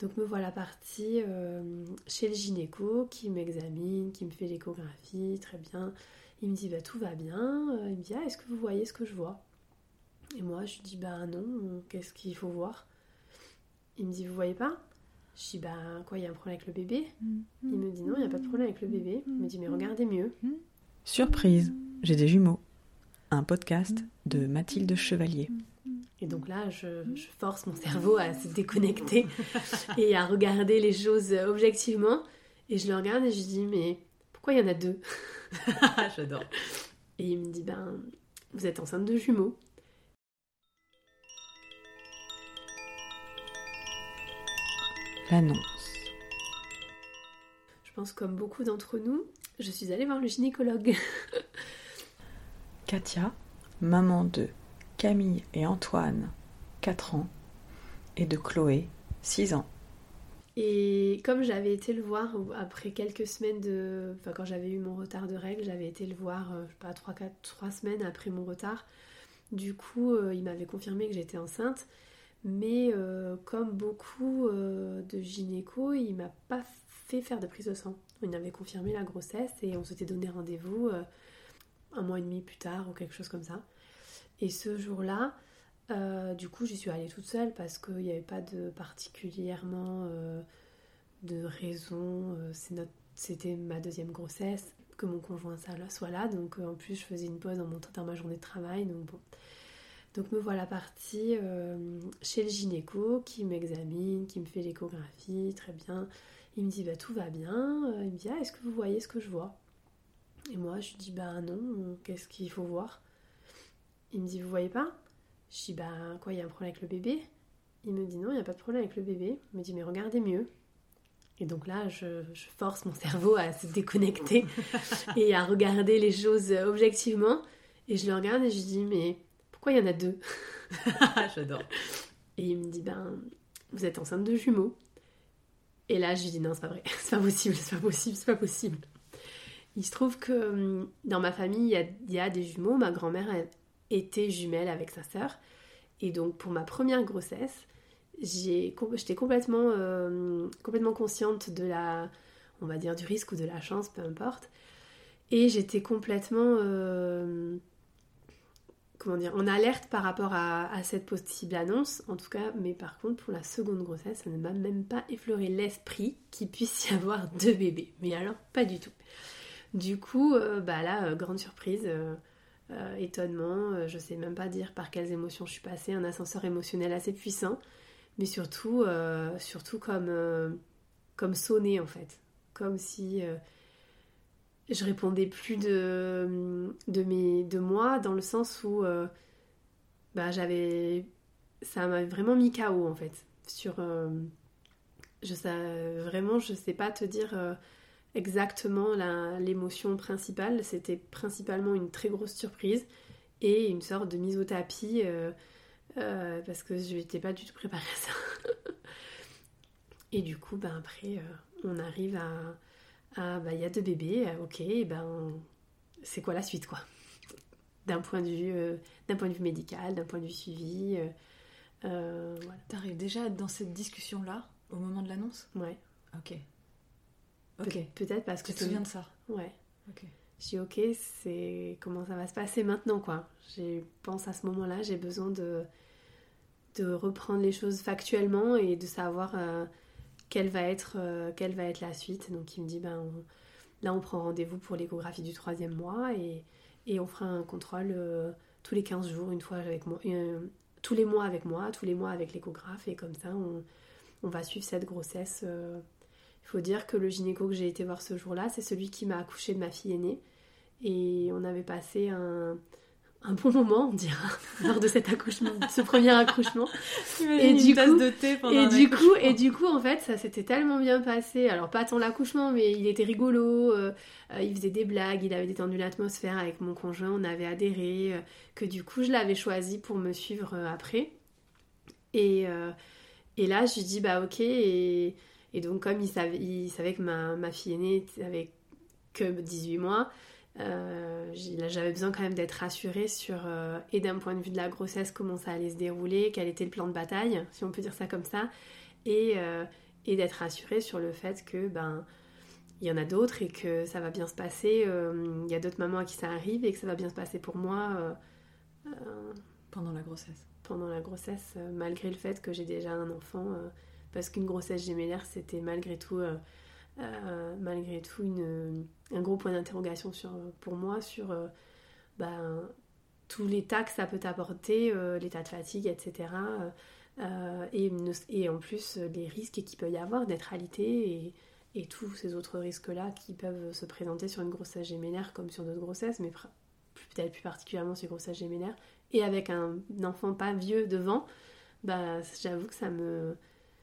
Donc me voilà partie euh, chez le gynéco qui m'examine, qui me fait l'échographie, très bien. Il me dit bah tout va bien. Euh, il me dit ah est-ce que vous voyez ce que je vois? Et moi je lui dis bah non, qu'est-ce qu'il faut voir? Il me dit vous voyez pas? Je dis bah quoi il y a un problème avec le bébé? Il me dit non il n'y a pas de problème avec le bébé. Il me dit mais regardez mieux. Surprise, j'ai des jumeaux. Un podcast de Mathilde Chevalier. Et donc là, je, je, force mon cerveau à se déconnecter et à regarder les choses objectivement. Et je le regarde et je dis, mais pourquoi il y en a deux J'adore. Et il me dit, ben, vous êtes enceinte de jumeaux. L'annonce. Je pense comme beaucoup d'entre nous, je suis allée voir le gynécologue. Katia, maman de Camille et Antoine, 4 ans, et de Chloé, 6 ans. Et comme j'avais été le voir après quelques semaines de. Enfin, quand j'avais eu mon retard de règles, j'avais été le voir, euh, je sais pas, 3, 4, 3 semaines après mon retard. Du coup, euh, il m'avait confirmé que j'étais enceinte. Mais euh, comme beaucoup de gynéco, il m'a pas fait faire de prise de sang. Il avait confirmé la grossesse et on s'était donné rendez-vous un mois et demi plus tard ou quelque chose comme ça. Et ce jour-là, euh, du coup, j'y suis allée toute seule parce qu'il n'y avait pas de particulièrement euh, de raison. Euh, C'était ma deuxième grossesse, que mon conjoint soit là. Donc, en plus, je faisais une pause dans, ma journée de travail. Donc, bon. Donc, me voilà partie chez le gynéco qui m'examine, qui me fait l'échographie, très bien. Il me dit, bah, tout va bien. Il me dit, ah, est-ce que vous voyez ce que je vois? Et moi, je dis, bah non, qu'est-ce qu'il faut voir? Il me dit, vous voyez pas? Je dis, bah quoi, il y a un problème avec le bébé? Il me dit, non, il n'y a pas de problème avec le bébé. Il me dit, mais regardez mieux. Et donc là, je, je force mon cerveau à se déconnecter et à regarder les choses objectivement. Et je le regarde et je dis, mais pourquoi il y en a deux? J'adore. Et il me dit, ben, vous êtes enceinte de jumeaux. Et là, je lui dis, non, c'est pas vrai, c'est pas possible, c'est pas possible, c'est pas possible. Il se trouve que hum, dans ma famille, il y a, il y a des jumeaux. Ma grand-mère elle, était jumelle avec sa sœur. Et donc, pour ma première grossesse, j'étais complètement, euh, complètement consciente de la, on va dire, du risque ou de la chance, peu importe. Et j'étais complètement, euh, comment dire, en alerte par rapport à, cette possible annonce, en tout cas, mais par contre, pour la seconde grossesse, ça ne m'a même pas effleuré l'esprit qu'il puisse y avoir deux bébés. Mais alors, pas du tout. Du coup, euh, bah là, grande surprise, euh, étonnement, euh, je sais même pas dire par quelles émotions je suis passée, un ascenseur émotionnel assez puissant, mais surtout, euh, comme, comme sonné en fait, comme si je répondais plus de, moi dans le sens où bah, j'avais ça m'a vraiment mis KO en fait. Sur je sais vraiment je sais pas te dire exactement l'émotion principale. C'était principalement une très grosse surprise et une sorte de mise au tapis euh, euh, parce que je n'étais pas du tout préparée à ça. Et du coup ben après euh, on arrive à bah il y a deux bébés, ok, ben c'est quoi la suite quoi? D'un point de vue, euh, d'un point de vue médical, d'un point de vue suivi, euh, voilà, T'arrives déjà à être dans cette discussion-là au moment de l'annonce? Ouais. Ok. Ok. Peut-être parce que Tu te souviens de ça Ouais. Ok. Je dis ok, c'est comment ça va se passer maintenant quoi? Je pense à ce moment-là, j'ai besoin de de reprendre les choses factuellement et de savoir euh, quelle va être euh, quelle va être la suite. Donc il me dit ben on- là on prend rendez-vous pour l'échographie du troisième mois et, et on fera un contrôle euh, tous les 15 jours une fois avec moi, tous les mois avec moi, tous les mois avec l'échographe et comme ça on, on va suivre cette grossesse. Il faut dire que le gynéco que j'ai été voir ce jour-là, c'est celui qui m'a accouché de ma fille aînée. Et on avait passé un, un bon moment, on dira, lors de cet accouchement, de ce premier accouchement. Et du coup- de thé Et du coup, et du coup, en fait, ça s'était tellement bien passé. Alors pas tant l'accouchement, mais il était rigolo. euh, euh, il faisait des blagues, il avait détendu l'atmosphère avec mon conjoint. On avait adhéré. euh, que du coup, je l'avais choisi pour me suivre après. Et, et là, je lui dis bah ok. Et, et donc comme il savait, il savait que ma, ma fille aînée avait que 18 mois. euh, j'avais besoin quand même d'être rassurée sur, euh, et d'un point de vue de la grossesse, comment ça allait se dérouler, quel était le plan de bataille, si on peut dire ça comme ça, et, euh, et d'être rassurée sur le fait que ben il y en a d'autres et que ça va bien se passer. Il y a d'autres mamans à qui ça arrive et que ça va bien se passer pour moi Pendant la grossesse. pendant la grossesse, malgré le fait que j'ai déjà un enfant. Parce qu'une grossesse gémellaire, c'était malgré tout, euh, euh, malgré tout un gros point d'interrogation pour moi sur euh, ben, tous les tas que ça peut t'apporter, euh, l'état de fatigue, etc. et, et en plus, les risques qu'il peut y avoir d'être alité et, et tous ces autres risques-là qui peuvent se présenter sur une grossesse gémellaire comme sur d'autres grossesses, mais peut-être plus particulièrement sur une grossesse gémellaire, et avec un, enfant pas vieux devant, bah, j'avoue que ça me...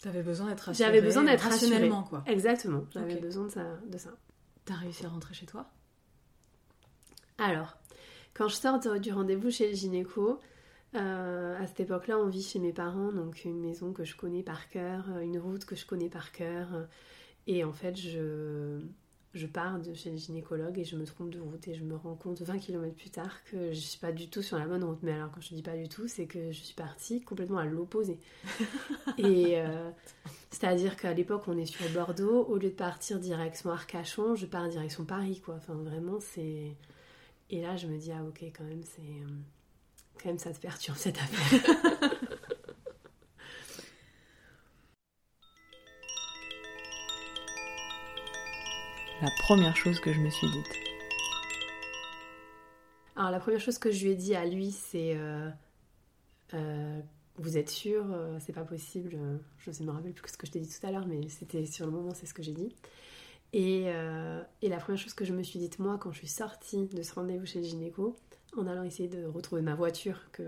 T'avais besoin d'être rassurée. J'avais besoin d'être rationnellement, quoi. Exactement, j'avais besoin de ça, de ça. T'as réussi à rentrer chez toi? Alors, quand je sors de- du rendez-vous chez le gynéco, euh, à cette époque-là, on vit chez mes parents, donc une maison que je connais par cœur, une route que je connais par cœur. Et en fait, je, je pars de chez le gynécologue et je me trompe de route et je me rends compte 20 km plus tard que je suis pas du tout sur la bonne route. Mais alors, quand je dis pas du tout, c'est que je suis partie complètement à l'opposé. et euh, c'est-à-dire qu'à l'époque, on est sur Bordeaux, au lieu de partir direction Arcachon, je pars direction Paris, quoi. Enfin, vraiment, c'est. Et là, je me dis, ah ok, quand même, c'est. euh, Quand même, ça te perturbe cette affaire. La première chose que je me suis dite. Alors, la première chose que je lui ai dit à lui, c'est. euh, euh, vous êtes sûr euh, C'est pas possible. Je ne me rappelle plus ce que je t'ai dit tout à l'heure, mais c'était sur le moment, c'est ce que j'ai dit. Et, et la première chose que je me suis dite, moi, quand je suis sortie de ce rendez-vous chez le gynéco, en allant essayer de retrouver ma voiture, que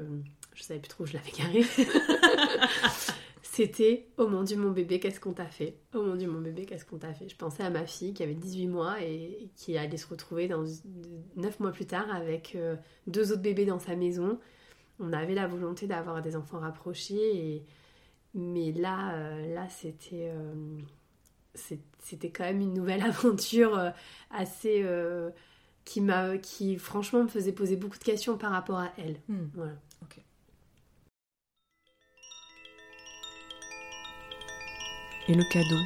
je savais plus trop où je l'avais garée, c'était Oh mon dieu, mon bébé, qu'est-ce qu'on t'a fait? Oh mon dieu, mon bébé, qu'est-ce qu'on t'a fait? Je pensais à ma fille qui avait 18 mois et qui allait se retrouver dans 9 mois plus tard avec euh, deux autres bébés dans sa maison. On avait la volonté d'avoir des enfants rapprochés, et... mais là, euh, là c'était. euh, c'était quand même une nouvelle aventure assez euh, qui m'a qui franchement me faisait poser beaucoup de questions par rapport à elle Hmm. voilà Et le cadeau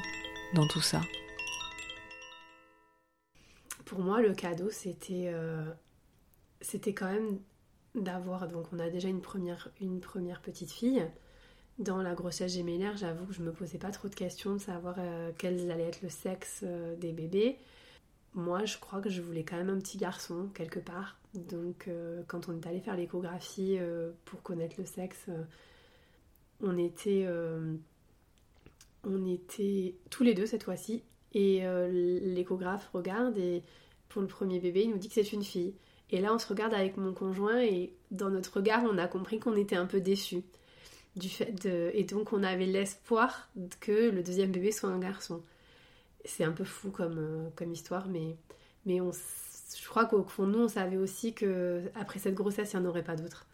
dans tout ça. Pour moi le cadeau c'était euh, c'était quand même d'avoir donc on a déjà une première une première petite fille. Dans la grossesse gémellaire j'avoue que je me posais pas trop de questions de savoir euh, quel allait être le sexe euh, des bébés. Moi je crois que je voulais quand même un petit garçon quelque part. Donc euh, quand on est allé faire l'échographie pour connaître le sexe on était on était tous les deux cette fois-ci et euh, l'échographe regarde et pour le premier bébé, il nous dit que c'est une fille. Et là, on se regarde avec mon conjoint et dans notre regard, on a compris qu'on était un peu déçus. Du fait de... Et donc, on avait l'espoir que le deuxième bébé soit un garçon. C'est un peu fou comme, euh, comme histoire, mais, mais on, je crois qu'au fond nous, on savait aussi que après cette grossesse, il n'y en aurait pas d'autres.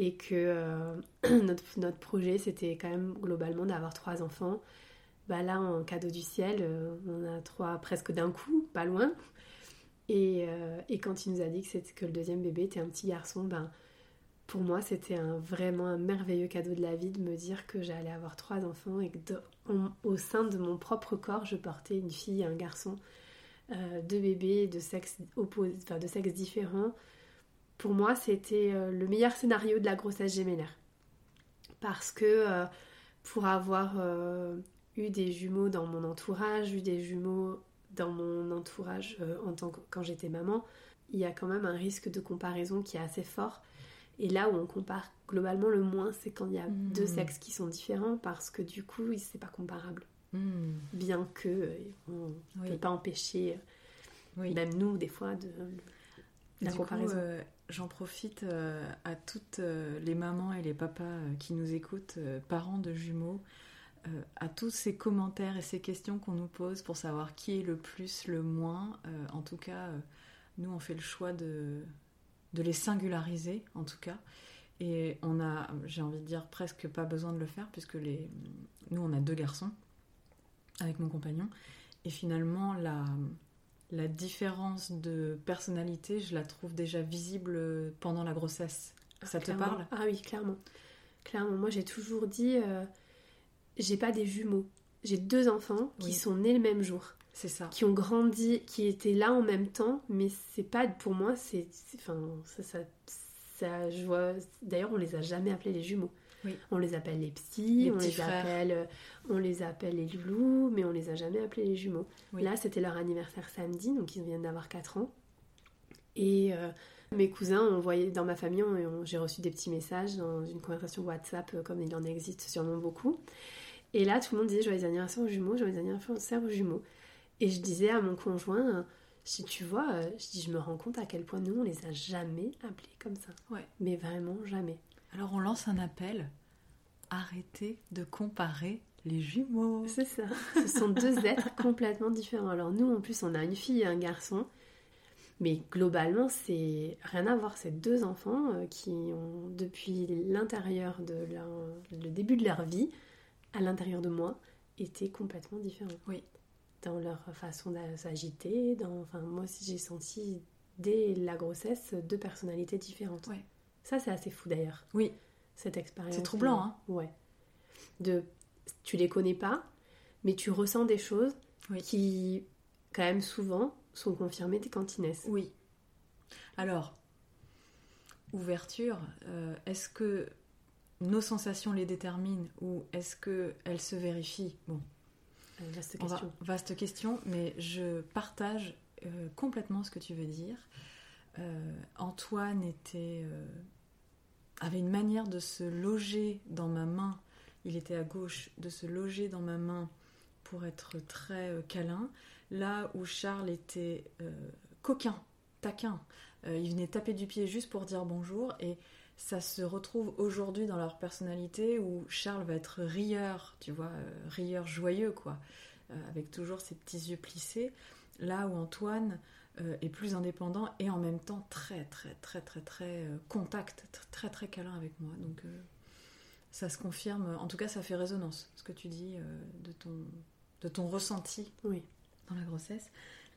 Et que euh, notre, projet, c'était quand même globalement d'avoir trois enfants. Bah là, en cadeau du ciel, euh, on a trois presque d'un coup, pas loin. Et, euh, quand il nous a dit que, que le deuxième bébé était un petit garçon, ben, pour moi, c'était un, vraiment un merveilleux cadeau de la vie de me dire que j'allais avoir trois enfants et que au sein de mon propre corps, je portais une fille et un garçon, deux bébés de sexe, oppos- enfin, de sexe différent. Pour moi, c'était euh, le meilleur scénario de la grossesse gémellaire. Parce que euh, pour avoir euh, eu des jumeaux dans mon entourage, eu des jumeaux dans mon entourage en tant que quand j'étais maman, il y a quand même un risque de comparaison qui est assez fort. Et là où on compare globalement le moins, c'est quand il y a Mhm. deux sexes qui sont différents parce que du coup, c'est pas comparable. Hmm. Bien que on ne Oui. peut pas empêcher, Oui. même nous, des fois, de la comparaison. coup, euh, j'en profite euh, à toutes euh, les mamans et les papas euh, qui nous écoutent, parents de jumeaux, à tous ces commentaires et ces questions qu'on nous pose pour savoir qui est le plus, le moins. En tout cas, nous, on fait le choix de, de les singulariser, en tout cas. Et on a, j'ai envie de dire, presque pas besoin de le faire, puisque nous, on a deux garçons avec mon compagnon. Et finalement, la, la différence de personnalité, je la trouve déjà visible pendant la grossesse. Ça te parle? Ah oui, clairement. Clairement, moi j'ai toujours dit, euh, j'ai pas des jumeaux. j'ai deux enfants qui Oui. sont nés le même jour, C'est ça. qui ont grandi, qui étaient là en même temps, mais c'est pas pour moi, c'est, c'est- enfin, ça, ça, ça- je vois. D'ailleurs, on les a jamais appelés les jumeaux. Oui. On les appelle les Les on les frères. appelle, euh, on les appelle les loulous, mais on les a jamais appelés les jumeaux. Oui. Là, c'était leur anniversaire samedi, donc ils viennent d'avoir 4 ans. Et euh, mes cousins, on voyait dans ma famille, j'ai reçu des petits messages dans une conversation WhatsApp, euh, comme il en existe sûrement beaucoup. Et là, tout le monde disait joyeux anniversaire aux jumeaux, joyeux anniversaire aux jumeaux. Et je disais à mon conjoint, si tu vois, je dis, je me rends compte à quel point nous, on les a jamais appelés comme ça. Ouais. Mais vraiment jamais. Alors on lance un appel. Arrêtez de comparer les jumeaux. C'est ça. Ce sont deux êtres complètement différents. Alors nous, en plus, on a une fille et un garçon. Mais globalement, c'est rien à voir. C'est deux enfants euh, qui ont, depuis l'intérieur de leur, le début de leur vie, à l'intérieur de moi, été complètement différents. Oui. Dans leur façon de s'agiter. Dans, enfin, moi aussi, j'ai senti dès la grossesse deux personnalités différentes. Ouais. Ça, c'est assez fou d'ailleurs Oui, cette expérience. C'est troublant, hein. Ouais. De, tu les connais pas, mais tu ressens des choses Oui. qui, quand même, souvent, sont confirmées quand ils naissent. oui. Alors, ouverture, euh, est-ce que nos sensations les déterminent ou est-ce qu'elles se vérifient? Bon, Euh, vaste on va- question. vaste question, mais je partage euh, complètement ce que tu veux dire. Euh, Antoine était, euh, avait une manière de se loger dans ma main. Il était à gauche, de se loger dans ma main pour être très euh, câlin. Là où Charles était coquin, taquin. Euh, il venait taper du pied juste pour dire bonjour et ça se retrouve aujourd'hui dans leur personnalité où Charles va être rieur, tu vois, rieur joyeux quoi, avec toujours ses petits yeux plissés. Là où Antoine euh, est plus indépendant et en même temps très très très très très euh, contact, tr- très très câlin avec moi. Donc euh, ça se confirme, en tout cas ça fait résonance ce que tu dis euh, de, ton, de ton ressenti Oui. dans la grossesse.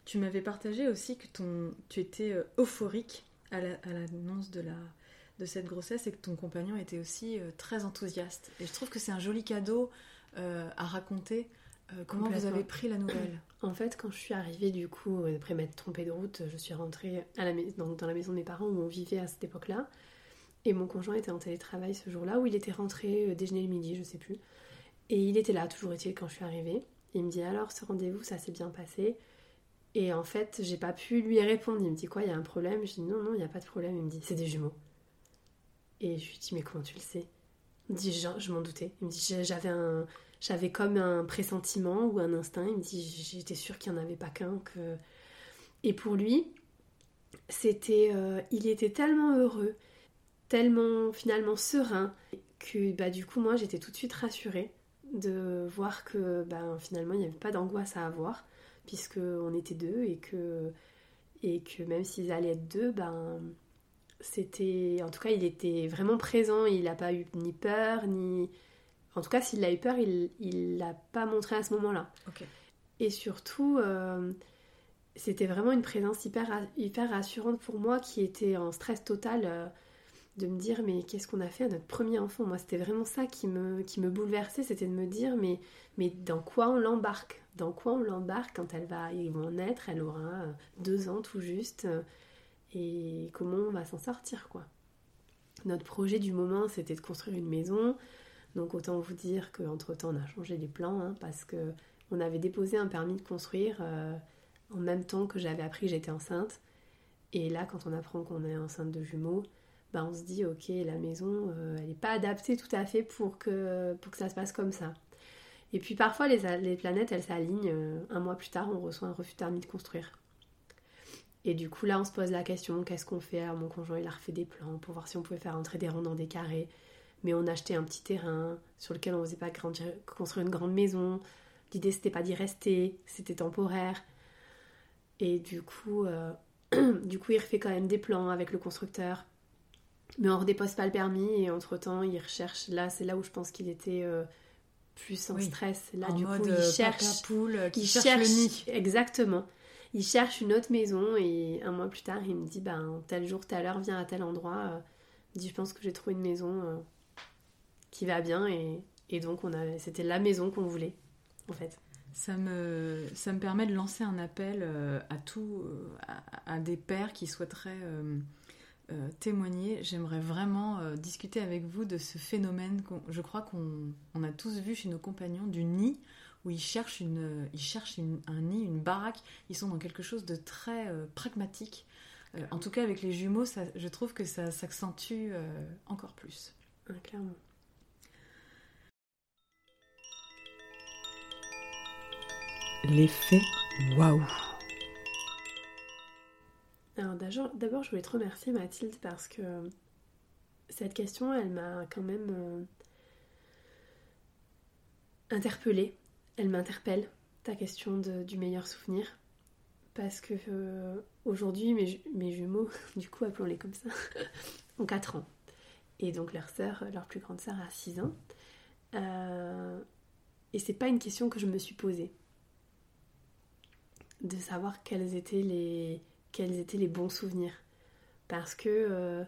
Tu m'avais partagé aussi que ton, tu étais euh, euphorique à la- à l'annonce de, la, de cette grossesse et que ton compagnon était aussi euh, très enthousiaste. Et je trouve que c'est un joli cadeau euh, à raconter. Euh, comment vous avez pris la nouvelle En fait, quand je suis arrivée, du coup, euh, après m'être trompée de route, je suis rentrée à la dans la maison de mes parents où on vivait à cette époque-là. Et mon conjoint était en télétravail ce jour-là, où il était rentré euh, déjeuner le midi, je sais plus. Et il était là, toujours est-il, quand je suis arrivée. Il me dit alors, ce rendez-vous, ça s'est bien passé? Et en fait, j'ai pas pu lui répondre. Il me dit quoi, il y a un problème? Je dis non, non, il n'y a pas de problème. Il me dit c'est des jumeaux. Et je lui dis mais comment tu le sais? Il me dit je, je m'en doutais. Il me dit j'avais un, j'avais comme un pressentiment ou un instinct. Il me dit j'étais sûre qu'il n'y en avait pas qu'un. Et pour lui, c'était, euh, il était tellement heureux, tellement finalement serein que bah du coup moi j'étais tout de suite rassurée de voir que bah, finalement il n'y avait pas d'angoisse à avoir puisque on était deux et que et que même s'ils allaient être deux ben c'était en tout cas il était vraiment présent il n'a pas eu ni peur ni en tout cas s'il a eu peur il il l'a pas montré à ce moment-là. Et surtout euh, c'était vraiment une présence hyper hyper rassurante pour moi qui était en stress total euh, de me dire mais qu'est-ce qu'on a fait à notre premier enfant? Moi c'était vraiment ça qui me qui me bouleversait c'était de me dire mais mais dans quoi on l'embarque? Dans quoi on l'embarque quand elle va ils vont naître? Elle aura euh, deux ans tout juste. Et comment on va s'en sortir quoi? Notre projet du moment c'était de construire une maison donc autant vous dire qu'entre temps on a changé les plans hein, parce que on avait déposé un permis de construire euh, en même temps que j'avais appris que j'étais enceinte. Et là quand on apprend qu'on est enceinte de jumeaux bah, on se dit ok la maison euh, elle n'est pas adaptée tout à fait pour que, ça se passe comme ça. Et puis parfois les, planètes elles s'alignent euh, un mois plus tard on reçoit un refus de permis de construire. Et du coup là on se pose la question qu'est-ce qu'on fait? Mon conjoint il a refait des plans pour voir si on pouvait faire entrer des ronds dans des carrés mais on a acheté un petit terrain sur lequel on ne faisait pas grandir, construire une grande maison. L'idée c'était pas d'y rester c'était temporaire. Et du coup euh, du coup il refait quand même des plans avec le constructeur. Mais on redépose pas le permis et entre temps il recherche. Là c'est là où je pense qu'il était euh, plus en Oui. stress. Là en du mode coup il euh, cherche poule qui il cherche, cherche le nid. exactement. Il cherche une autre maison et un mois plus tard il me dit ben tel jour telle heure viens à tel endroit. Il me dit je pense que j'ai trouvé une maison qui va bien et, et donc on a c'était la maison qu'on voulait en fait. Ça me, ça me permet de lancer un appel euh, à tout, euh, à, à des pères qui souhaiteraient euh, euh, témoigner. J'aimerais vraiment euh, discuter avec vous de ce phénomène. qu'on- je crois qu'on on a tous vu chez nos compagnons du nid où ils cherchent, une, ils cherchent une- un nid, une baraque. Ils sont dans quelque chose de très pragmatique. En tout cas, avec les jumeaux, ça- je trouve que ça s'accentue encore plus. Clairement. L'effet waouh. Alors d'abord, je voulais te remercier Mathilde parce que cette question, elle m'a quand même euh, interpellée. Elle m'interpelle, ta question du meilleur souvenir. Parce que euh, aujourd'hui, mes, ju- mes jumeaux, du coup appelons-les comme ça, ont 4 ans. Et donc leur sœur, leur plus grande sœur a 6 ans. Euh, et c'est pas une question que je me suis posée. De savoir quels étaient les, quels étaient les bons souvenirs. Parce que, euh,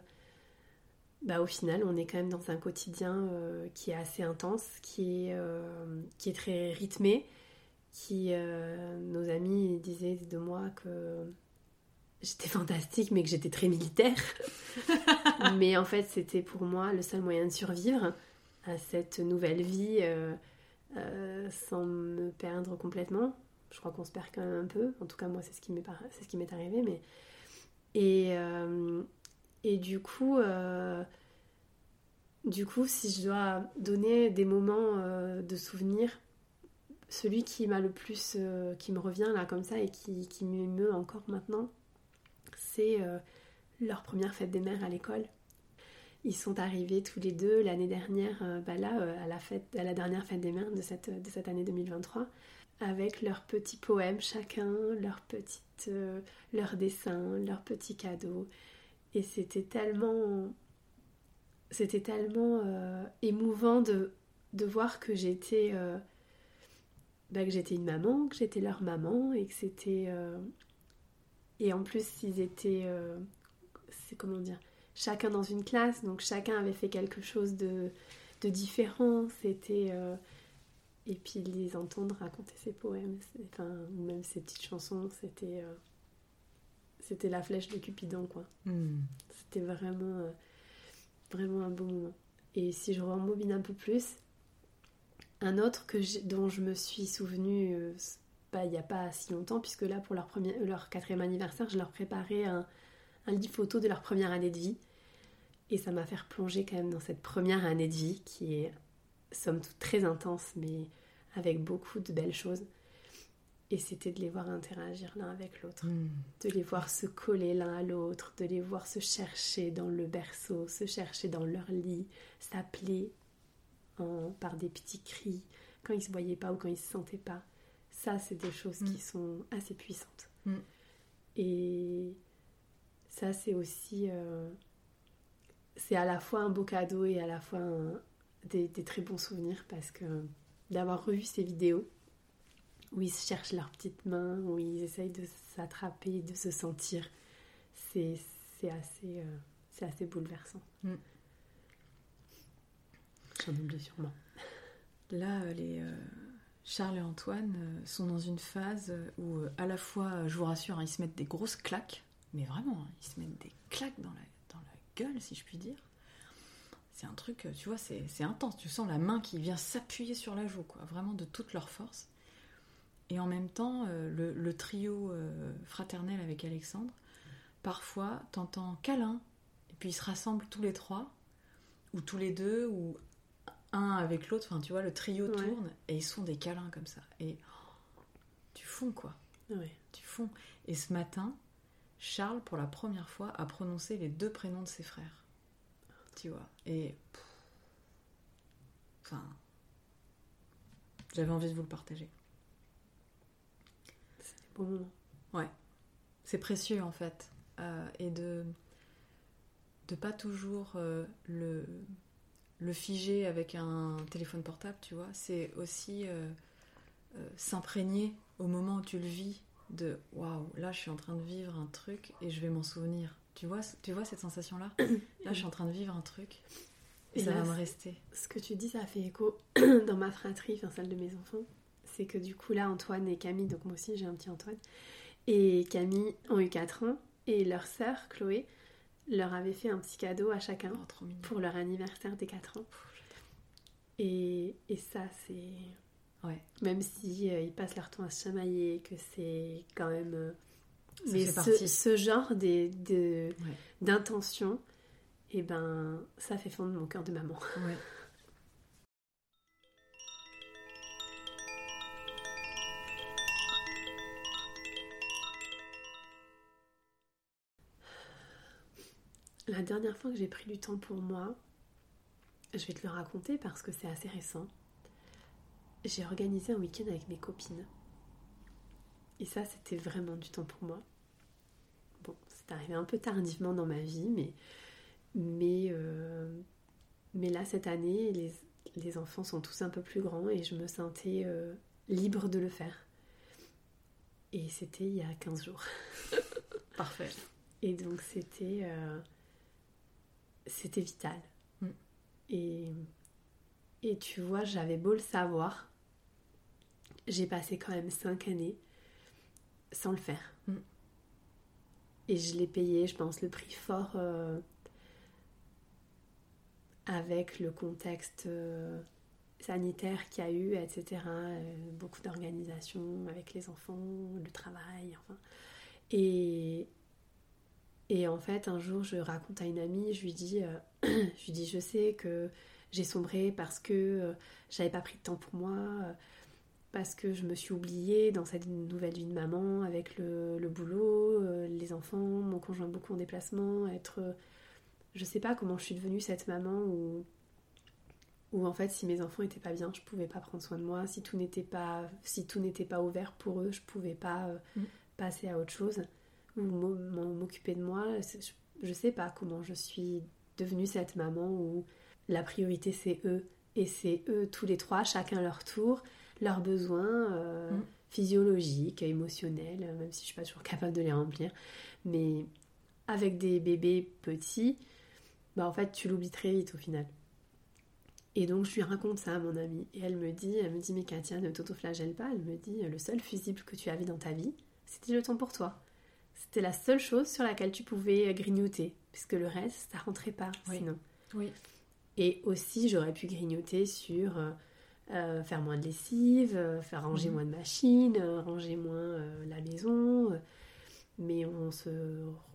bah, au final, on est quand même dans un quotidien euh, qui est assez intense, qui est, euh, qui est très rythmé, qui, nos amis disaient de moi que j'étais fantastique, mais que j'étais très militaire. mais en fait, c'était pour moi le seul moyen de survivre à cette nouvelle vie sans me perdre complètement. Je crois qu'on se perd quand même un peu. En tout cas, moi, c'est ce qui m'est c'est ce qui m'est arrivé. Mais et euh, et du coup, euh, du coup, si je dois donner des moments euh, de souvenirs, celui qui m'a le plus, qui me revient là comme ça et qui, qui m'émeut encore maintenant, c'est leur première fête des mères à l'école. Ils sont arrivés tous les deux l'année dernière, bah là, à la fête, à la dernière fête des mères de cette, de cette année 2023, avec leurs petits poèmes chacun, leurs petites, euh, leurs dessins, leurs petits cadeaux. Et c'était tellement, c'était tellement euh, émouvant de, de voir que j'étais, euh, bah, que j'étais une maman, que j'étais leur maman et que c'était, et en plus ils étaient, c'est comment dire, chacun dans une classe, donc chacun avait fait quelque chose de, de différent. C'était et puis les entendre raconter ses poèmes, enfin ou même ses petites chansons, c'était euh, c'était la flèche de Cupidon quoi. Hmm. C'était vraiment euh, vraiment un beau moment. Et si je rembobine un peu plus, un autre que dont je me suis souvenue euh, pas il n'y a pas si longtemps, puisque là pour leur premier leur quatrième anniversaire, je leur préparais un un livre photo de leur première année de vie. Et ça m'a fait replonger quand même dans cette première année de vie qui est, somme toute, très intense, mais avec beaucoup de belles choses. Et c'était de les voir interagir l'un avec l'autre, Hmm. de les voir se coller l'un à l'autre, de les voir se chercher dans le berceau, se chercher dans leur lit, s'appeler en- par des petits cris quand ils se voyaient pas ou quand ils se sentaient pas. Ça, c'est des choses Mm. qui sont assez puissantes. Mm. Et ça, c'est aussi. euh, c'est à la fois un beau cadeau et à la fois un- des, des très bons souvenirs parce que d'avoir revu ces vidéos où ils cherchent leurs petites mains, où ils essayent de s'attraper, de se sentir, c'est assez, euh, c'est assez bouleversant. Mm. J'en oublie sûrement. Là, euh, les euh, Charles et Antoine sont dans une phase où, à la fois, je vous rassure, hein, ils se mettent des grosses claques, mais vraiment, hein, ils se mettent des claques dans la, dans la gueule, si je puis dire. C'est un truc, tu vois, c'est intense. Tu sens la main qui vient s'appuyer sur la joue, quoi, vraiment de toute leur force. Et en même temps, euh, le, le trio euh, fraternel avec Alexandre, parfois, t'entends câlin, et puis ils se rassemblent tous les trois, ou tous les deux, ou un avec l'autre, enfin tu vois, le trio Ouais. tourne et ils se font des câlins comme ça. Et oh, tu fonds quoi, Ouais. tu fonds. Et ce matin, Charles, pour la première fois, a prononcé les deux prénoms de ses frères. Tu vois, et. pff, Enfin. J'avais envie de vous le partager. C'est des beaux moments. C'est précieux en fait. Euh, et de de pas toujours euh, le, le figer avec un téléphone portable, tu vois. C'est aussi euh, s'imprégner au moment où tu le vis de waouh, là je suis en train de vivre un truc et je vais m'en souvenir. Tu vois, tu vois cette sensation-là Là je suis en train de vivre un truc et, Et ça là, va me rester. Ce que tu dis, ça fait écho dans ma fratrie, enfin celle de mes enfants. c'est que du coup là, Antoine et Camille, donc moi aussi j'ai un petit Antoine, et Camille ont eu 4 ans, et leur sœur, Chloé, leur avait fait un petit cadeau à chacun Oh, pour leur anniversaire des 4 ans. Et, et ça, c'est. Ouais. Même si euh, ils passent leur temps à se chamailler, que c'est quand même. euh, Ça mais ce, genre des- de- Ouais. d'intention, et ben, ça fait fondre mon cœur de maman. Ouais. La dernière fois que j'ai pris du temps pour moi, je vais te le raconter parce que c'est assez récent. J'ai organisé un week-end avec mes copines. Et ça, c'était vraiment du temps pour moi. Bon, c'est arrivé un peu tardivement dans ma vie, mais, mais, euh, mais là, cette année, les, les enfants sont tous un peu plus grands et je me sentais euh, libre de le faire. Et c'était il y a 15 jours. Parfait. Et donc c'était euh, c'était vital. Mm. Et, et tu vois, j'avais beau le savoir, j'ai passé quand même cinq années sans le faire. Mm. Et je l'ai payé, je pense, le prix fort euh, avec le contexte euh, sanitaire qu'il y a eu, etc. euh, beaucoup d'organisations avec les enfants, le travail, enfin. Et, et en fait, un jour, je raconte à une amie, je lui dis, je lui dis, je sais que j'ai sombré parce que j'avais pas pris de temps pour moi, parce que je me suis oubliée dans cette nouvelle vie de maman avec le, le boulot, euh, les enfants, mon conjoint beaucoup en déplacement, être, euh, je sais pas comment je suis devenue cette maman où, où en fait, si mes enfants étaient pas bien, je pouvais pas prendre soin de moi, si tout n'était pas, si tout n'était pas ouvert pour eux, je pouvais pas euh, Mm. passer à autre chose ou m'occuper de moi. Je, je sais pas comment je suis devenue cette maman où la priorité c'est eux et c'est eux tous les trois, chacun leur tour, leurs besoins euh, Mm. physiologiques, émotionnels, euh, même si je suis pas toujours capable de les remplir. Mais avec des bébés petits, bah en fait tu l'oublies très vite au final. Et donc je lui raconte ça à mon amie et elle me dit, elle me dit mais Katia ne t'autoflagelle pas, elle me dit le seul fusible que tu avais dans ta vie, c'était le temps pour toi. C'était la seule chose sur laquelle tu pouvais grignoter, puisque le reste ça rentrait pas Oui. sinon. Oui. Et aussi j'aurais pu grignoter sur euh, faire moins de lessive, euh, faire ranger Mhm. moins de machines, euh, ranger moins la maison. mais on se,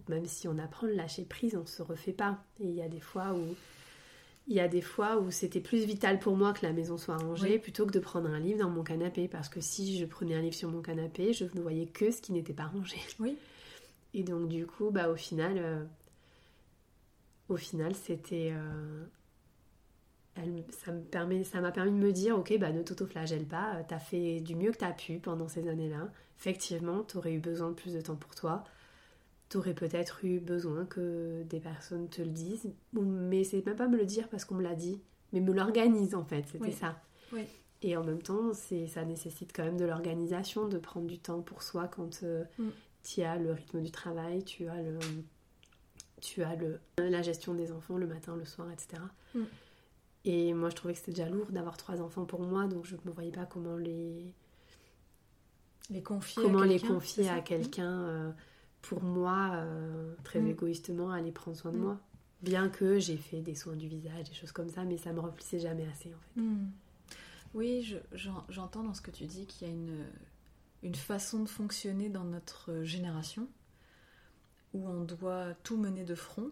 même si on apprend le lâcher prise, on se refait pas. Et il y a des fois où il y a des fois où c'était plus vital pour moi que la maison soit rangée Oui. plutôt que de prendre un livre dans mon canapé parce que si je prenais un livre sur mon canapé, je ne voyais que ce qui n'était pas rangé. Oui. Et donc du coup, bah au final, au final, c'était, elle- ça me permet, ça m'a permis de me dire, ok, bah ne t'autoflagelle pas, euh, t'as fait du mieux que t'as pu pendant ces années-là. Effectivement, t'aurais eu besoin de plus de temps pour toi. T'aurais peut-être eu besoin que des personnes te le disent, mais c'est même pas me le dire parce qu'on me l'a dit, mais me l'organise en fait, c'était Oui. ça. Oui. Et en même temps, c'est, ça nécessite quand même de l'organisation, de prendre du temps pour soi quand euh, Mm. tu as le rythme du travail, tu as le, tu as le, la gestion des enfants le matin, le soir, etc. Mm. Et moi, je trouvais que c'était déjà lourd d'avoir trois enfants pour moi, donc je ne me voyais pas comment les, Les confier comment à les quelqu'un, confier à quelqu'un euh, pour moi, euh, très Mm. égoïstement, aller prendre soin de Mm. moi. Bien que j'ai fait des soins du visage, des choses comme ça, mais ça me remplissait jamais assez en fait. Hmm. Oui, je- j'en- j'entends dans ce que tu dis qu'il y a une, une façon de fonctionner dans notre génération où on doit tout mener de front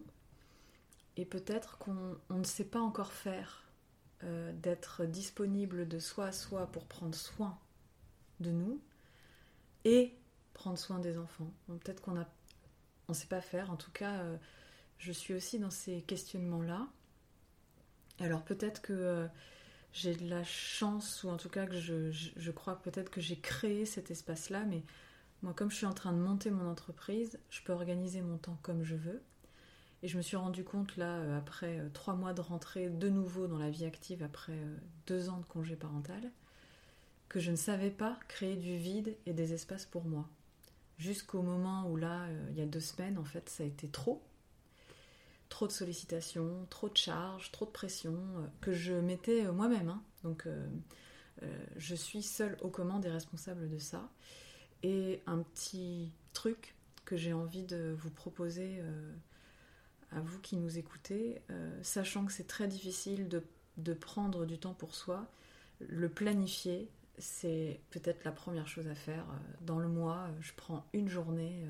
et peut-être qu'on on ne sait pas encore faire euh, d'être disponible de soi à soi pour prendre soin de nous et prendre soin des enfants. Peut-être qu'on a, on sait pas faire. En tout cas, euh, je suis aussi dans ces questionnements-là. Alors peut-être que euh, j'ai de la chance, ou en tout cas que je crois peut-être que j'ai créé cet espace-là, mais moi comme je suis en train de monter mon entreprise, je peux organiser mon temps comme je veux. Et je me suis rendu compte là, euh, après euh, trois mois de rentrée de nouveau dans la vie active, après euh, deux ans de congé parental, que je ne savais pas créer du vide et des espaces pour moi. Jusqu'au moment où là, il y a deux semaines, en fait, ça a été trop. Trop de sollicitations, trop de charges, trop de pression, que je mettais moi-même. hein. Donc, je suis seule aux commandes et responsable de ça. Et un petit truc que j'ai envie de vous proposer à vous qui nous écoutez, sachant que c'est très difficile de, de, prendre du temps pour soi, le planifier, c'est peut-être la première chose à faire. Dans le mois, je prends une journée.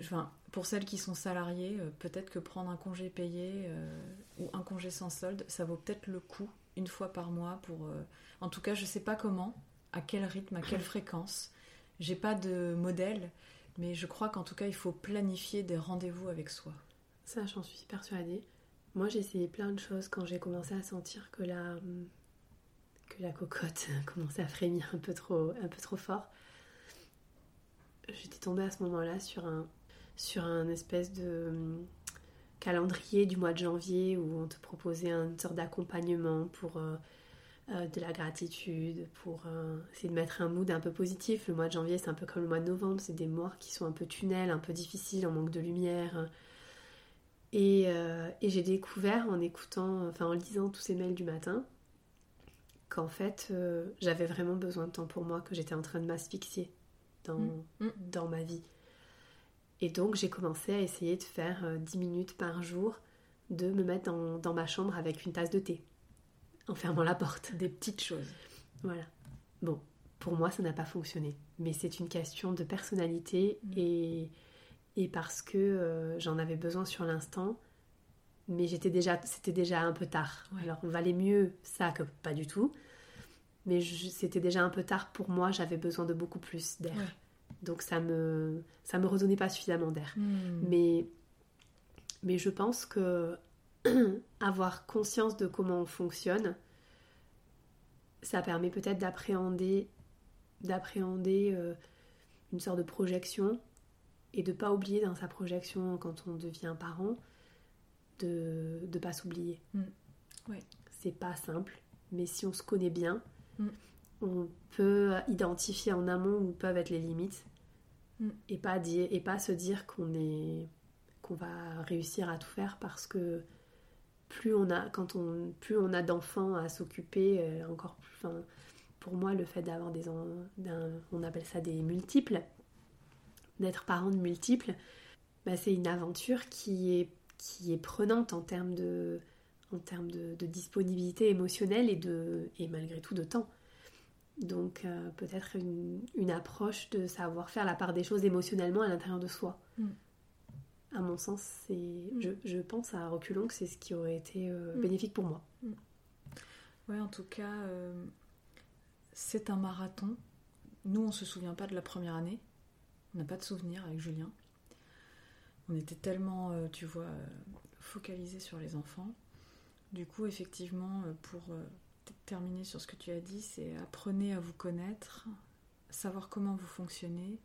Enfin, pour celles qui sont salariées, euh, peut-être que prendre un congé payé euh, ou un congé sans solde, ça vaut peut-être le coup une fois par mois pour. Euh, en tout cas, je sais pas comment, à quel rythme, à quelle fréquence. J'ai pas de modèle, mais je crois qu'en tout cas, il faut planifier des rendez-vous avec soi. Ça, j'en suis persuadée. Moi, j'ai essayé plein de choses quand j'ai commencé à sentir que la que la cocotte commençait à frémir un peu trop, un peu trop fort. J'étais tombée à ce moment-là sur un, sur un espèce de hum, calendrier du mois de janvier où on te proposait une sorte d'accompagnement pour euh, euh, de la gratitude, pour euh, essayer de mettre un mood un peu positif. Le mois de janvier, c'est un peu comme le mois de novembre, c'est des mois qui sont un peu tunnels, un peu difficiles, en manque de lumière. Et, et j'ai découvert en écoutant, enfin en lisant tous ces mails du matin, qu'en fait, j'avais vraiment besoin de temps pour moi, que j'étais en train de m'asphyxier dans, mmh. Mmh. dans ma vie. Et donc j'ai commencé à essayer de faire 10 euh, minutes par jour, de me mettre dans, ma chambre avec une tasse de thé, en fermant la porte. Des petites choses. Voilà. Bon, pour moi ça n'a pas fonctionné, mais c'est une question de personnalité mm. et, et parce que euh, j'en avais besoin sur l'instant, mais j'étais déjà, c'était déjà un peu tard. Alors valait mieux ça que pas du tout, mais c'était déjà un peu tard pour moi, j'avais besoin de beaucoup plus d'air. Donc ça me ça me redonnait pas suffisamment d'air. Hmm. Mais mais je pense que avoir conscience de comment on fonctionne, ça permet peut-être d'appréhender d'appréhender euh, une sorte de projection et de pas oublier dans sa projection quand on devient parent de ne pas s'oublier. Hmm. C'est pas simple, mais si on se connaît bien, hmm. on peut identifier en amont où peuvent être les limites Mm. et pas dire et pas se dire qu'on est qu'on va réussir à tout faire parce que plus on a quand on plus on a d'enfants à s'occuper euh, encore plus pour moi le fait d'avoir des on appelle ça des multiples d'être parent de multiples bah, c'est une aventure qui est qui est prenante en termes de en termes de disponibilité émotionnelle et de et malgré tout de temps donc euh, peut-être une, approche de savoir faire la part des choses émotionnellement à l'intérieur de soi. Mm. À mon sens, c'est, mm. je, pense à reculons que c'est ce qui aurait été euh, mm. bénéfique pour moi. Oui, en tout cas, euh, c'est un marathon. Nous, on ne se souvient pas de la première année. On n'a pas de souvenir avec Julien. On était tellement, tu vois, focalisés sur les enfants. Du coup, effectivement, pour terminer sur ce que tu as dit, c'est apprenez à vous connaître, savoir comment vous fonctionnez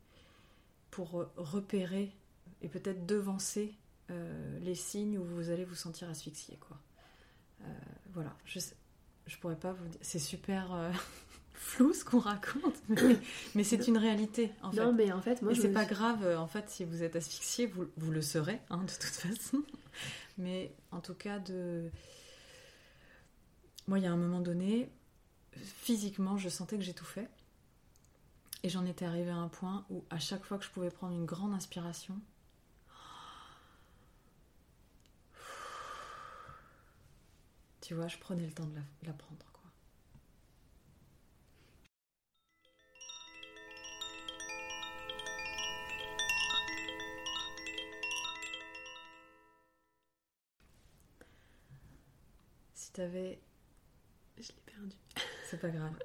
pour repérer et peut-être devancer euh, les signes où vous allez vous sentir asphyxié. Quoi. Euh, voilà, je, je pourrais pas vous dire. C'est super euh, flou ce qu'on raconte, mais, c'est une réalité en fait. Non, mais en fait, moi, et c'est pas grave en fait si vous êtes asphyxié, vous, vous le serez hein, de toute façon. Mais en tout cas, de moi, il y a un moment donné, physiquement, je sentais que j'étouffais. Et j'en étais arrivée à un point où, à chaque fois que je pouvais prendre une grande inspiration, tu vois, je prenais le temps de la, prendre. Quoi. Si tu avais je l'ai perdu. C'est pas grave.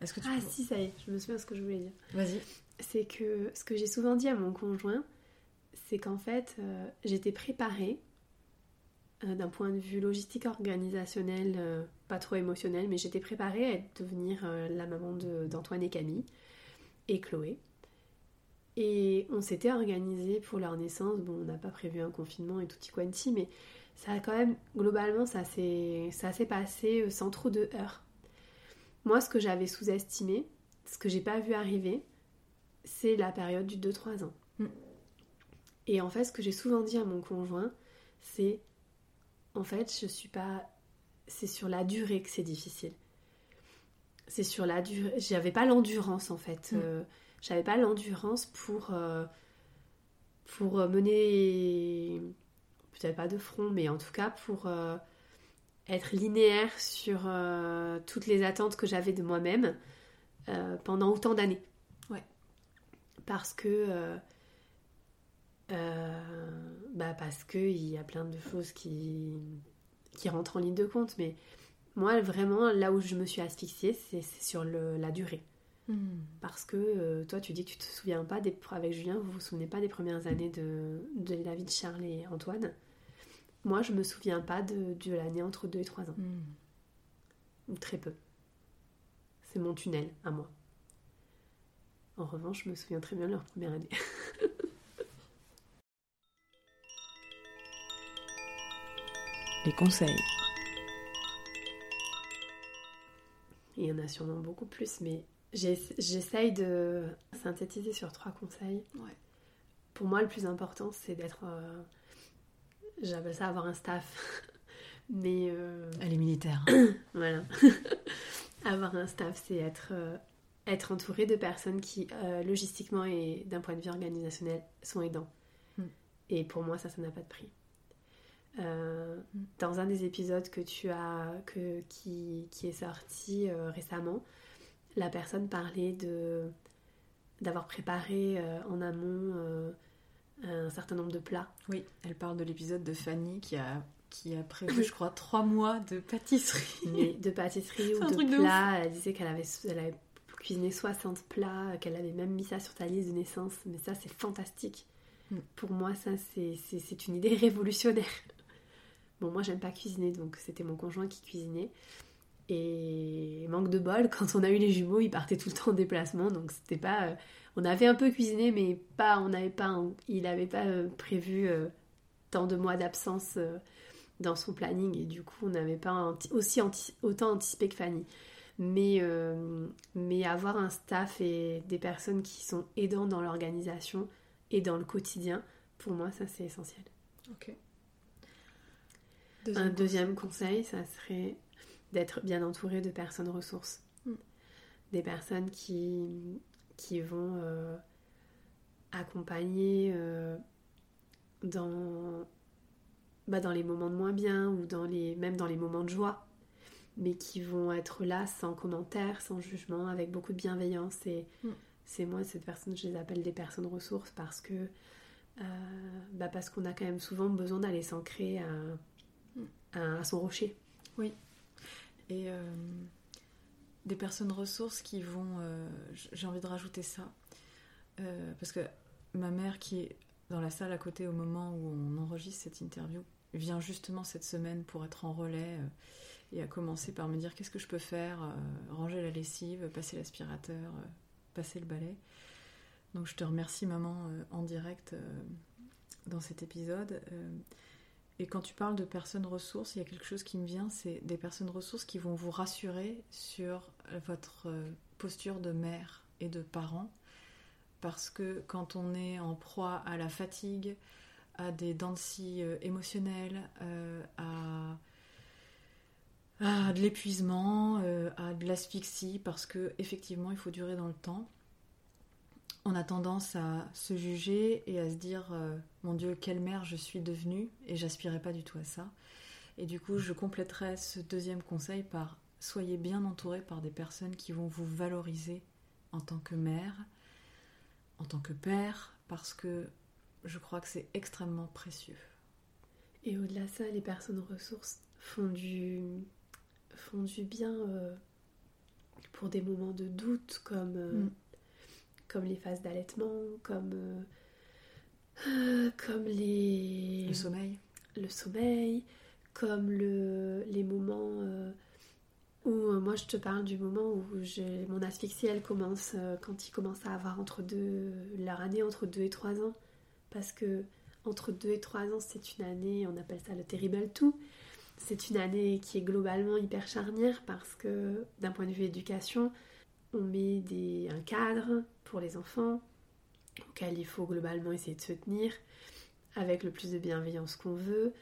Est-ce que tu ah si, ça y est, je me souviens ce que je voulais dire. Vas-y. C'est que ce que j'ai souvent dit à mon conjoint, c'est qu'en fait, euh, j'étais préparée d'un point de vue logistique organisationnel, euh, pas trop émotionnel, mais j'étais préparée à devenir la maman d'Antoine et Camille et Chloé. Et on s'était organisé pour leur naissance. Bon, on n'a pas prévu un confinement et tout y quanti, mais ça a quand même, globalement, ça s'est passé euh, sans trop de heurts. Moi, ce que j'avais sous-estimé, ce que j'ai pas vu arriver, c'est la période du 2-3 ans. Mm. Et en fait, ce que j'ai souvent dit à mon conjoint, c'est en fait, je suis pas. C'est sur la durée que c'est difficile. c'est sur la durée. J'avais pas l'endurance en fait. Mm. Euh, J'avais pas l'endurance pour, euh, pour mener, peut-être pas de front, mais en tout cas pour euh, être linéaire sur euh, toutes les attentes que j'avais de moi-même euh, pendant autant d'années. Ouais. Parce que. Euh, bah parce que il y a plein de choses qui, qui rentrent en ligne de compte, mais moi vraiment là où je me suis asphyxiée, c'est sur le- la durée. Parce que euh, toi, tu dis que tu te souviens pas des avec Julien, vous vous souvenez pas des premières années de, de la vie de Charles et Antoine. Moi, je me souviens pas de, de l'année entre 2 et 3 ans, Mm. ou très peu. C'est mon tunnel à moi. En revanche, je me souviens très bien de leur première année. Les conseils. Il y en a sûrement beaucoup plus, mais j'ess- j'essaye de synthétiser sur trois conseils. Ouais. Pour moi, le plus important, c'est d'être. euh, J'appelle ça avoir un staff. mais euh, Elle est militaire. voilà. avoir un staff, c'est être, euh, être entouré de personnes qui, euh, logistiquement et d'un point de vue organisationnel, sont aidants. Mm. Et pour moi, ça, ça n'a pas de prix. Euh. Dans un des épisodes que tu as, que, qui, qui est sorti euh, récemment, la personne parlait de d'avoir préparé euh, en amont un certain nombre de plats. Oui, elle parle de l'épisode de Fanny qui a, qui a prévu, je crois, trois mois de pâtisserie. mais de pâtisserie ou de truc de plats. Elle disait qu'elle avait, elle avait cuisiné 60 plats, qu'elle avait même mis ça sur sa liste de naissance. Mais ça, c'est fantastique. Mm. Pour moi, ça, c'est une idée révolutionnaire. Bon, moi, j'aime pas cuisiner, donc c'était mon conjoint qui cuisinait. Et manque de bol, quand on a eu les jumeaux, ils partaient tout le temps en déplacement, donc c'était pas. euh, on avait un peu cuisiné, mais pas, on n'avait pas, il n'avait pas euh, prévu euh, tant de mois d'absence dans son planning, et du coup, on n'avait pas anti- aussi anti- autant anticipé que Fanny. Mais, mais avoir un staff et des personnes qui sont aidants dans l'organisation et dans le quotidien, pour moi, ça c'est essentiel. Ok. Un deuxième conseil, ça serait d'être bien entouré de personnes ressources. Mm. Des personnes qui, qui vont euh, accompagner euh, dans, bah, dans les moments de moins bien ou dans les, même dans les moments de joie, mais qui vont être là sans commentaire, sans jugement, avec beaucoup de bienveillance. Et Mm. c'est moi, cette personne, je les appelle des personnes ressources parce que euh, bah, parce qu'on a quand même souvent besoin d'aller s'ancrer à, à, son rocher. Et euh, des personnes ressources qui vont. euh, J'ai envie de rajouter ça. Euh, parce que ma mère, qui est dans la salle à côté au moment où on enregistre cette interview, vient justement cette semaine pour être en relais et a commencé par me dire qu'est-ce que je peux faire Ranger la lessive, passer l'aspirateur, passer le balai. Donc je te remercie, maman, en direct dans cet épisode. Et quand tu parles de personnes ressources, il y a quelque chose qui me vient, c'est des personnes ressources qui vont vous rassurer sur votre euh, posture de mère et de parent. Parce que quand on est en proie à la fatigue, à des dents euh, émotionnelles, euh, à, de l'épuisement, à de l'asphyxie, parce que effectivement il faut durer dans le temps, on a tendance à se juger et à se dire euh, mon Dieu, quelle mère je suis devenue et j'aspirais pas du tout à ça. Et du coup, je compléterai ce deuxième conseil par soyez bien entouré par des personnes qui vont vous valoriser en tant que mère, en tant que père, parce que je crois que c'est extrêmement précieux. Et au-delà de ça, les personnes ressources font du, font du bien euh, pour des moments de doute, comme, euh, Mm. Comme les phases d'allaitement, comme, euh, euh, comme les, Le sommeil. le sommeil, comme le, les moments euh, où, moi je te parle du moment où mon asphyxie elle commence euh, quand ils commencent à avoir entre deux, leur année entre 2 et 3 ans. Parce que entre 2 et 3 ans, c'est une année, on appelle ça le terrible tout. C'est une année qui est globalement hyper charnière parce que d'un point de vue éducation, on met des, un cadre pour les enfants auquel il faut globalement essayer de se tenir avec le plus de bienveillance qu'on veut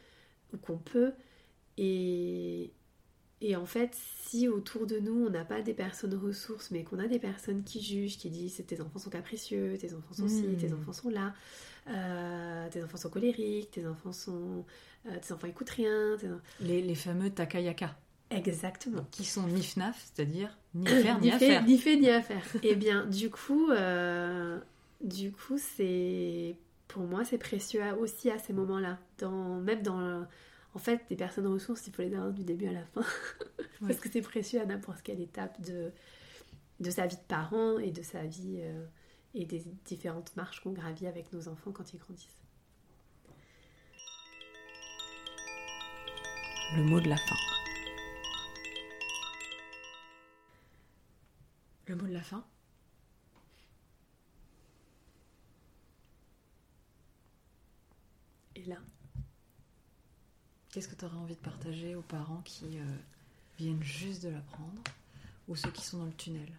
ou qu'on peut. Et, et en fait, si autour de nous, on n'a pas des personnes ressources, mais qu'on a des personnes qui jugent, qui disent tes enfants sont capricieux, tes enfants sont ci, tes Mm. enfants sont là, euh, tes enfants sont colériques, tes enfants sont, euh, tes enfants écoutent rien, tes- Les, les fameux takayaka, exactement. qui sont ni FNAF, c'est-à-dire ni faire ni, ni à fait, faire. ni fait ni à faire. Eh bien, du coup, euh, du coup, c'est pour moi c'est précieux aussi à ces moments-là. Dans même dans le- en fait des personnes ressources, il faut les avoir du début à la fin parce que c'est précieux à n'importe quelle étape de de sa vie de parent et de sa vie euh, et des différentes marches qu'on gravit avec nos enfants quand ils grandissent. Le mot de la fin. Le mot de la fin Et là, Qu'est-ce que tu aurais envie de partager aux parents qui euh, viennent juste de l'apprendre ou ceux qui sont dans le tunnel?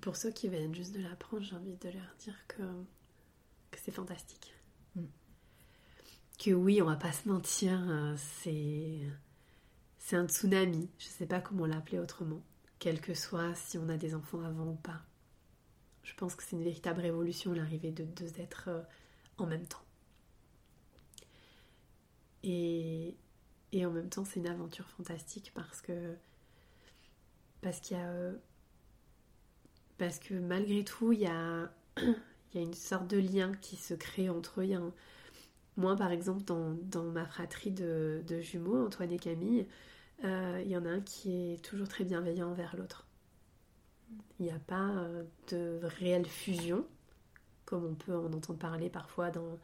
Pour ceux qui viennent juste de l'apprendre, j'ai envie de leur dire que, que c'est fantastique. Mm. Que oui, on va pas se mentir, euh, c'est c'est un tsunami. Je sais pas comment l'appeler autrement. Quel que soit si on a des enfants avant ou pas. Je pense que c'est une véritable révolution l'arrivée de deux êtres euh, en même temps. Et, et en même temps, c'est une aventure fantastique parce que parce qu'il y a euh, parce que malgré tout, il y a, il y a une sorte de lien qui se crée entre eux. Moi, par exemple, dans, dans ma fratrie de, de jumeaux, Antoine et Camille, il y en a un qui est toujours très bienveillant envers l'autre. Il n'y a pas euh, de réelle fusion, comme on peut en entendre parler parfois dans,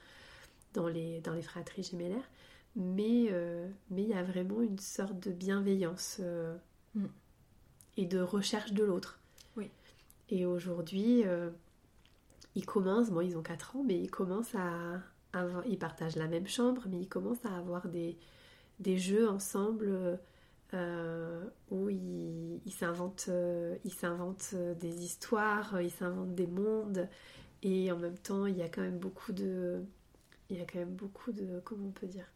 dans, les, dans les fratries gémellaires, mais euh, mais il y a vraiment une sorte de bienveillance euh, Mm. et de recherche de l'autre. Oui. Et aujourd'hui, euh, ils commencent, bon, ils ont 4 ans, mais ils commencent à ils partagent la même chambre, mais ils commencent à avoir des, des jeux ensemble euh, où ils ils s'inventent euh, euh, des histoires, ils s'inventent des mondes, et en même temps, il y a quand même beaucoup de, il y a quand même beaucoup de, comment on peut dire,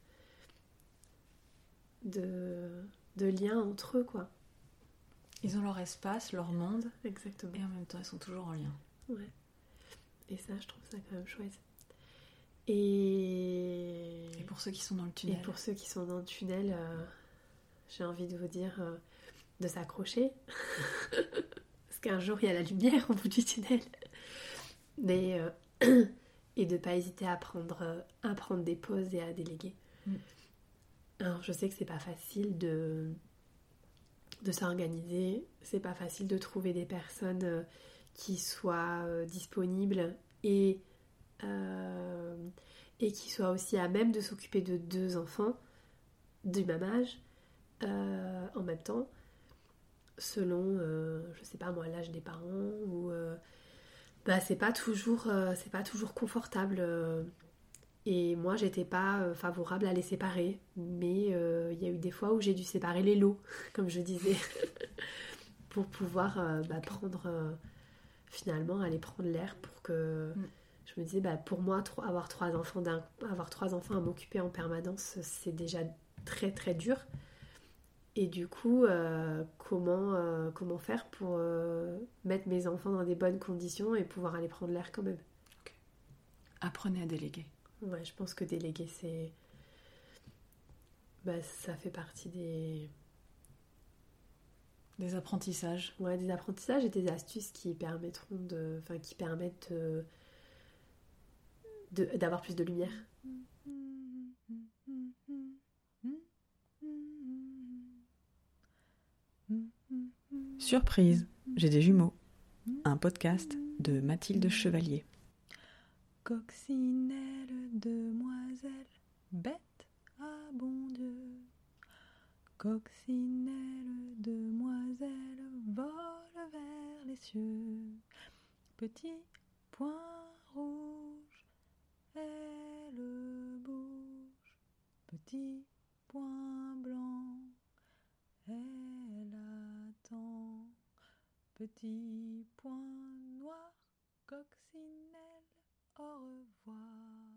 de, de liens entre eux, quoi. Ils ont leur espace, leur monde, Exactement. et en même temps ils sont toujours en lien. Ouais. Et ça, je trouve ça quand même chouette. Et, Et pour ceux qui sont dans le et tunnel, pour ceux qui sont dans le tunnel, euh, j'ai envie de vous dire euh, de s'accrocher. Parce qu'un jour, il y a la lumière au bout du tunnel. Mais, euh, et de pas hésiter à prendre, à prendre des pauses et à déléguer. Mm. Alors, je sais que c'est pas facile de, de s'organiser, c'est pas facile de trouver des personnes euh, qui soient disponibles et, euh, et qui soient aussi à même de s'occuper de deux enfants du même âge euh, en même temps, selon, euh, je sais pas moi, l'âge des parents ou euh, bah, c'est pas toujours, c'est pas toujours confortable. et moi, j'étais pas favorable à les séparer, mais il y a eu des fois où j'ai dû séparer les lots, comme je disais, pour pouvoir bah, prendre, finalement, aller prendre l'air pour que. Mm. Je me disais, bah, pour moi, avoir trois enfants, avoir trois enfants à m'occuper en permanence, c'est déjà très très dur. Et du coup, euh, comment, euh, comment faire pour euh, mettre mes enfants dans des bonnes conditions et pouvoir aller prendre l'air quand même? Apprenez à déléguer. Ouais, je pense que déléguer, c'est. Bah, ça fait partie des... Des apprentissages. Ouais, des apprentissages et des astuces qui permettront de. Enfin, qui permettent de- de- d'avoir plus de lumière. Surprise, j'ai des jumeaux. Un podcast de Mathilde Chevalier. Coccinelle, demoiselle, bête à bon Dieu. Coccinelle, demoiselle, vole vers les cieux. Petit point rouge, elle bouge. Petit point blanc, elle attend. Petit point noir, coccinelle, au revoir.